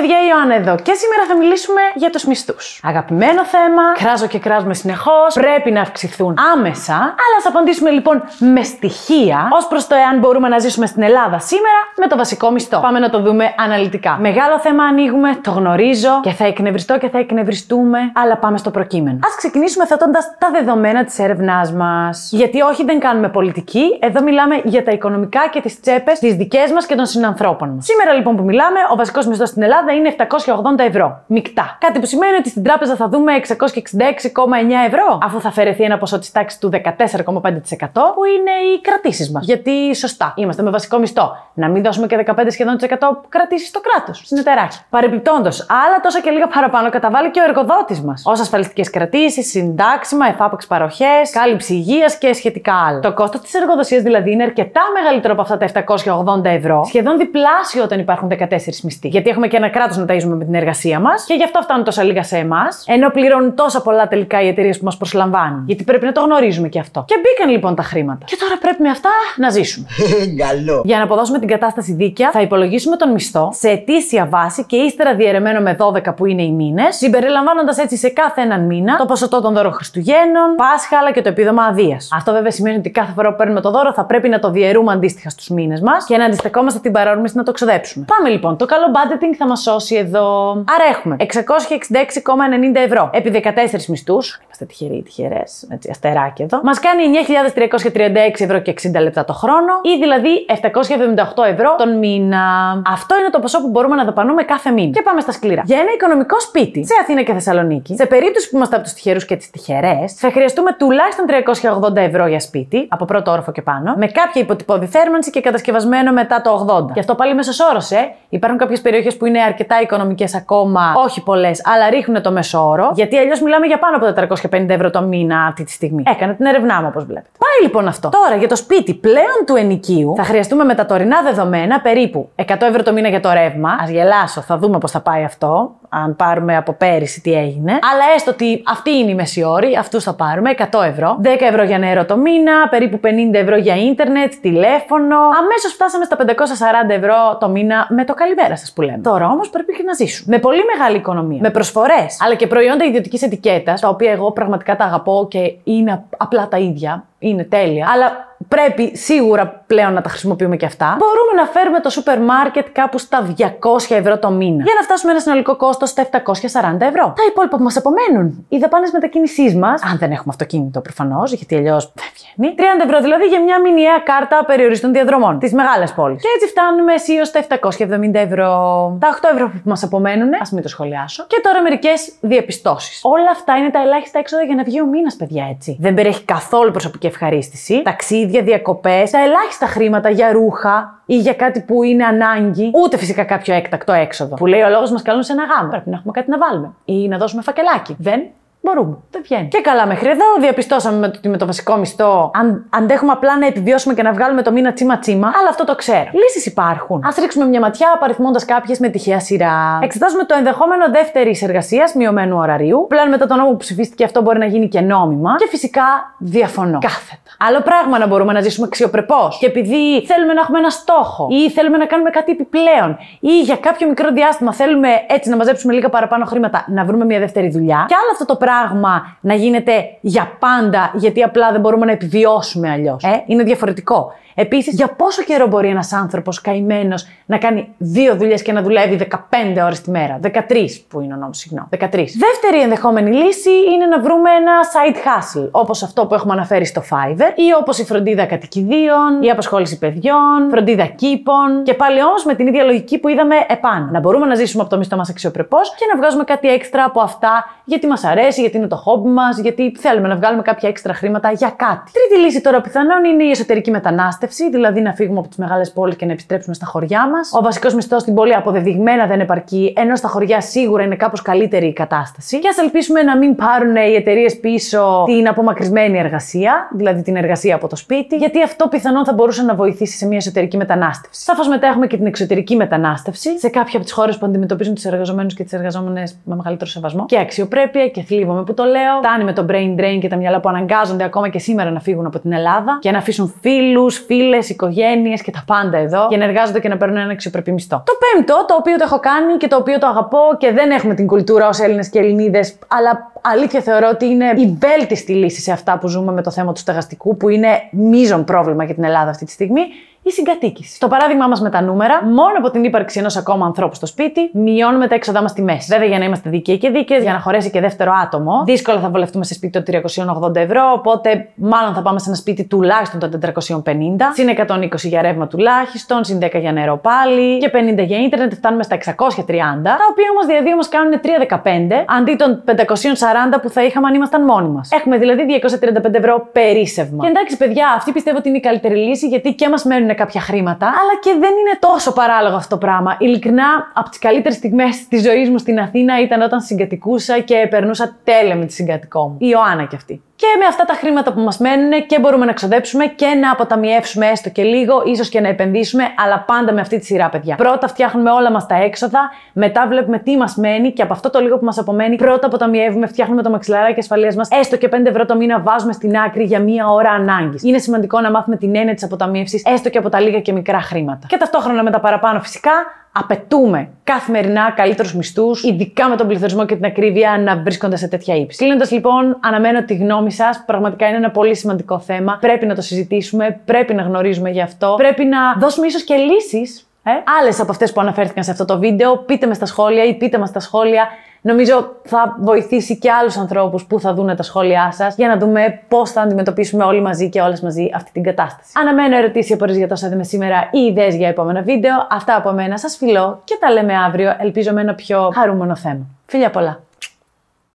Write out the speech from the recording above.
παιδιά, η Ιωάννα εδώ και σήμερα θα μιλήσουμε για τους μισθούς. Αγαπημένο θέμα, κράζω και κράζουμε συνεχώς, πρέπει να αυξηθούν άμεσα, αλλά θα απαντήσουμε λοιπόν με στοιχεία ως προς το εάν μπορούμε να ζήσουμε στην Ελλάδα σήμερα με το βασικό μισθό. Πάμε να το δούμε αναλυτικά. Μεγάλο θέμα ανοίγουμε, το γνωρίζω και θα εκνευριστώ και θα εκνευριστούμε, αλλά πάμε στο προκείμενο. Α ξεκινήσουμε θέτοντας τα δεδομένα της έρευνάς μας. Γιατί όχι, δεν κάνουμε πολιτική, εδώ μιλάμε για τα οικονομικά και τις τσέπες τις δικές μας και των συνανθρώπων μας. Σήμερα λοιπόν που μιλάμε, ο βασικός μισθός στην Ελλάδα είναι 780 ευρώ. Μικτά. Κάτι που σημαίνει ότι στην τράπεζα θα δούμε 666,9 ευρώ, αφού θα αφαιρεθεί ένα ποσό της τάξης του 14,5% που είναι οι κρατήσεις μας. Γιατί σωστά, είμαστε με βασικό μισθό. Να μην δώσουμε και 15 σχεδόν 100 κρατήσεις στο κράτος. Συνεταιράκι. Παρεπιπτόντω, άλλα τόσα και λίγα παραπάνω καταβάλει και ο εργοδότης μας. Ω ασφαλιστικές κρατήσεις, συντάξιμα, εφάπαξ παροχές, κάλυψη υγείας και σχετικά άλλα. Το κόστος της εργοδοσίας δηλαδή είναι αρκετά μεγαλύτερο από αυτά τα 780 ευρώ, σχεδόν διπλάσιο όταν υπάρχουν 14 μισθοί. Γιατί έχουμε και ένα κράτος να ταΐζουμε με την εργασία μας και γι' αυτό φτάνουν τόσα λίγα σε εμάς, ενώ πληρώνουν τόσα πολλά τελικά οι εταιρείες που μας προσλαμβάνουν. Γιατί πρέπει να το γνωρίζουμε και αυτό. Και μπήκαν λοιπόν τα χρήματα. Και τώρα πρέπει με αυτά να ζήσουμε. Καλό. Για να αποδώσουμε την κατάσταση δίκαια, θα υπολογίσουμε τον μισθό σε ετήσια βάση και ύστερα διαιρεμένο με 12 που είναι οι μήνες, συμπεριλαμβάνοντας έτσι σε κάθε έναν μήνα το ποσοστό των δώρων Χριστουγέννων, Πάσχα αλλά και το επίδομα αδείας. Αυτό βέβαια σημαίνει ότι κάθε φορά που παίρνουμε το δώρο θα πρέπει να το διαιρούμε αντίστοιχα στους μήνες μας και να αντιστεκόμαστε την παρόρμηση να το ξοδέψουμε. Πάμε λοιπόν. Το καλό budgeting θα μας σώσει εδώ. Άρα έχουμε 666,90 ευρώ επί 14 μισθούς. Είμαστε τυχεροί ή τυχερές. Έτσι, αστεράκι εδώ. Μας κάνει 9.336 ευρώ και 60 λεπτά το χρόνο ή δηλαδή 778 ευρώ τον μήνα. Αυτό είναι το ποσό που μπορούμε να δαπανούμε κάθε μήνα. Και πάμε στα σκληρά. Για ένα οικονομικό σπίτι σε Αθήνα και Θεσσαλονίκη, σε περίπτωση που είμαστε από τους τυχερούς και τις τυχερές, θα χρειαστούμε τουλάχιστον 380 ευρώ για σπίτι, από πρώτο όροφο και πάνω, με κάποια υποτυπώδη θέρμανση και κατασκευασμένο μετά το 80. Γι' αυτό πάλι μέσο όρο, ε. Υπάρχουν κάποιες περιοχές που είναι αρκετά οικονομικές ακόμα, όχι πολλές, αλλά ρίχνουν το μέσο όρο, γιατί αλλιώς μιλάμε για πάνω από 450 ευρώ το μήνα αυτή τη στιγμή. Έκανα την ερευνά μου, όπως βλέπετε. Πάει λοιπόν αυτό. Τώρα για το σπίτι πλέον του ενοικίου θα χρειαστούμε με τα τωρινά δεδομένα περίπου 100 ευρώ το μήνα για το ρεύμα. Α γελάσω, θα δούμε πώς θα πάει αυτό αν πάρουμε από πέρυσι τι έγινε. Αλλά έστω ότι αυτή είναι η μεσιόρη, αυτούς θα πάρουμε 100 ευρώ. 10 ευρώ για νερό το μήνα, περίπου 50 ευρώ για ίντερνετ, τηλέφωνο. Αμέσως φτάσαμε στα 540 ευρώ το μήνα με το καλημέρα σας που λέμε. Τώρα όμως πρέπει και να ζήσουμε. Με πολύ μεγάλη οικονομία. Με προσφορές. Αλλά και προϊόντα ιδιωτικής ετικέτας, τα οποία εγώ πραγματικά τα αγαπώ και είναι απλά τα ίδια. Είναι τέλεια. Αλλά πρέπει σίγουρα πλέον να τα χρησιμοποιούμε και αυτά. Μπορούμε να φέρουμε το σούπερ μάρκετ κάπου στα 200 ευρώ το μήνα. Για να φτάσουμε ένα συνολικό κόστος στα 740 ευρώ. Τα υπόλοιπα που μας απομένουν. Οι δαπάνες μετακίνησής μας, αν δεν έχουμε αυτοκίνητο προφανώς, γιατί αλλιώς δεν βγαίνει. 30 ευρώ δηλαδή για μια μηνιαία κάρτα περιοριστών διαδρομών. Τι μεγάλε πόλει. Και έτσι φτάνουμε αισίως στα 770 ευρώ. Τα 8 ευρώ που μας απομένουν, ας μην το σχολιάσω. Και τώρα μερικές διαπιστώσεις. Όλα αυτά είναι τα ελάχιστα έξοδα για να βγει ο μήνα, παιδιά έτσι. Δεν περιέχει καθόλου προσωπική ευχαρίστηση. Ταξίδια, διακοπές, τα ελάχιστα χρήματα για ρούχα ή για κάτι που είναι ανάγκη. Ούτε φυσικά κάποιο έκτακτο έξοδο. Που λέει ο λόγος μας καλούν σε ένα γάμο. Πρέπει να έχουμε κάτι να βάλουμε. Ή να δώσουμε φακελάκι. Δεν Μπορούμε. Δεν βγαίνει. Και καλά μέχρι εδώ. Διαπιστώσαμε ότι με το βασικό μισθό αν, αντέχουμε απλά να επιβιώσουμε και να βγάλουμε το μήνα τσίμα τσίμα. Αλλά αυτό το ξέρω. Λύσεις υπάρχουν. Α ρίξουμε μια ματιά απαριθμώντας κάποιες με τυχαία σειρά. Εξετάζουμε το ενδεχόμενο δεύτερης εργασίας μειωμένου ωραρίου. Πλέον μετά τον νόμο που ψηφίστηκε αυτό μπορεί να γίνει και νόμιμα. Και φυσικά διαφωνώ. Κάθετα. Άλλο πράγμα να μπορούμε να ζήσουμε αξιοπρεπώς. Και επειδή θέλουμε να έχουμε ένα στόχο ή θέλουμε να κάνουμε κάτι επιπλέον ή για κάποιο μικρό διάστημα θέλουμε έτσι να μαζέψουμε λίγα παραπάνω χρήματα να βρούμε μια δεύτερη δουλειά. Και άλλο αυτό το πράγμα πράγμα να γίνεται για πάντα, γιατί απλά δεν μπορούμε να επιβιώσουμε αλλιώς. Ε, είναι διαφορετικό. Επίσης, για πόσο καιρό μπορεί ένας άνθρωπος καημένος να κάνει δύο δουλειές και να δουλεύει 15 ώρες τη μέρα; 13 που είναι ο νόμος, συγγνώμη. 13. Δεύτερη ενδεχόμενη λύση είναι να βρούμε ένα side hustle, όπως αυτό που έχουμε αναφέρει στο Fiverr, ή όπως η φροντίδα κατοικιδίων, η απασχόληση παιδιών, φροντίδα κήπων. Και πάλι όμως με την ίδια λογική που είδαμε επάνω. Να μπορούμε να ζήσουμε από το μισθό μας αξιοπρεπώς και να βγάζουμε κάτι έξτρα από αυτά γιατί μας αρέσει, γιατί είναι το χόμπι μας, γιατί θέλουμε να βγάλουμε κάποια έξτρα χρήματα για κάτι. Τρίτη λύση τώρα πιθανόν είναι η εσωτερική μετανάστευση δηλαδή να φύγουμε από τις μεγάλες πόλεις και να επιστρέψουμε στα χωριά μας. Ο βασικός μισθός στην πόλη αποδεδειγμένα δεν επαρκεί, ενώ στα χωριά σίγουρα είναι κάπως καλύτερη η κατάσταση. Και α ελπίσουμε να μην πάρουν οι εταιρείες πίσω την απομακρυσμένη εργασία, δηλαδή την εργασία από το σπίτι, γιατί αυτό πιθανόν θα μπορούσε να βοηθήσει σε μια εσωτερική μετανάστευση. Σαφώς μετά έχουμε και την εξωτερική μετανάστευση σε κάποια από τις χώρες που αντιμετωπίζουν τους εργαζομένους και τις εργαζόμενες με μεγαλύτερο σεβασμό και αξιοπρέπεια και θλίβομαι που το λέω. Φτάνει με το brain drain και τα μυαλά που αναγκάζονται ακόμα και σήμερα να φύγουν από την Ελλάδα και να αφήσουν φίλου, φίλους φίλες, οικογένειες και τα πάντα εδώ για να εργάζονται και να παίρνουν ένα αξιοπρεπή μισθό. Το πέμπτο, το οποίο το έχω κάνει και το οποίο το αγαπώ και δεν έχουμε την κουλτούρα ως Έλληνες και Ελληνίδες, αλλά αλήθεια θεωρώ ότι είναι η βέλτιστη λύση σε αυτά που ζούμε με το θέμα του στεγαστικού, που είναι μείζον πρόβλημα για την Ελλάδα αυτή τη στιγμή, η συγκατοίκηση. Στο παράδειγμά μας με τα νούμερα, μόνο από την ύπαρξη ενός ακόμα ανθρώπου στο σπίτι, μειώνουμε τα έξοδά μας στη μέση. Βέβαια, για να είμαστε δικαίοι και δίκαιες, για να χωρέσει και δεύτερο άτομο, δύσκολα θα βολευτούμε σε σπίτι των 380 ευρώ, οπότε μάλλον θα πάμε σε ένα σπίτι τουλάχιστον των 450, συν 120 για ρεύμα τουλάχιστον, συν 10 για νερό πάλι και 50 για ίντερνετ, φτάνουμε στα 630, τα οποία όμως διαδίω μας κάνουν 315 αντί των 540 που θα είχαμε αν ήμασταν μόνοι μας. Έχουμε δηλαδή 235 ευρώ περίσευμα. Και εντάξει, παιδιά, αυτή πιστεύω ότι είναι η καλύτερη λύση γιατί και μας μένουν κάποια χρήματα, αλλά και δεν είναι τόσο παράλογο αυτό το πράγμα. Ειλικρινά, από τις καλύτερες στιγμές της ζωής μου στην Αθήνα ήταν όταν συγκατοικούσα και περνούσα τέλεια με τη συγκατοικό μου. Η Ιωάννα κι αυτή. Και με αυτά τα χρήματα που μας μένουν και μπορούμε να ξοδέψουμε και να αποταμιεύσουμε έστω και λίγο, ίσως και να επενδύσουμε, αλλά πάντα με αυτή τη σειρά, παιδιά. Πρώτα φτιάχνουμε όλα μας τα έξοδα, μετά βλέπουμε τι μας μένει και από αυτό το λίγο που μας απομένει, πρώτα αποταμιεύουμε, φτιάχνουμε το μαξιλαράκι ασφαλείας μας, έστω και 5 ευρώ το μήνα βάζουμε στην άκρη για μία ώρα ανάγκης. Είναι σημαντικό να μάθουμε την έννοια της αποταμίευσης, έστω και από τα λίγα και μικρά χρήματα. Και ταυτόχρονα με τα παραπάνω φυσικά απαιτούμε καθημερινά καλύτερους μισθούς, ειδικά με τον πληθωρισμό και την ακρίβεια να βρίσκονται σε τέτοια ύψη. Κλείνοντας λοιπόν, αναμένω τη γνώμη σας. Πραγματικά είναι ένα πολύ σημαντικό θέμα. Πρέπει να το συζητήσουμε, πρέπει να γνωρίζουμε γι' αυτό. Πρέπει να δώσουμε ίσως και λύσεις ε; Άλλες από αυτές που αναφέρθηκαν σε αυτό το βίντεο, πείτε με στα σχόλια ή πείτε μας στα σχόλια. Νομίζω θα βοηθήσει και άλλους ανθρώπους που θα δουν τα σχόλιά σας για να δούμε πώς θα αντιμετωπίσουμε όλοι μαζί και όλες μαζί αυτή την κατάσταση. Αναμένω ερωτήσεις ή απορίες για τόσα είδαμε σήμερα ή ιδέες για επόμενα βίντεο. Αυτά από μένα σας φιλώ και τα λέμε αύριο, ελπίζω με ένα πιο χαρούμενο θέμα. Φιλιά πολλά!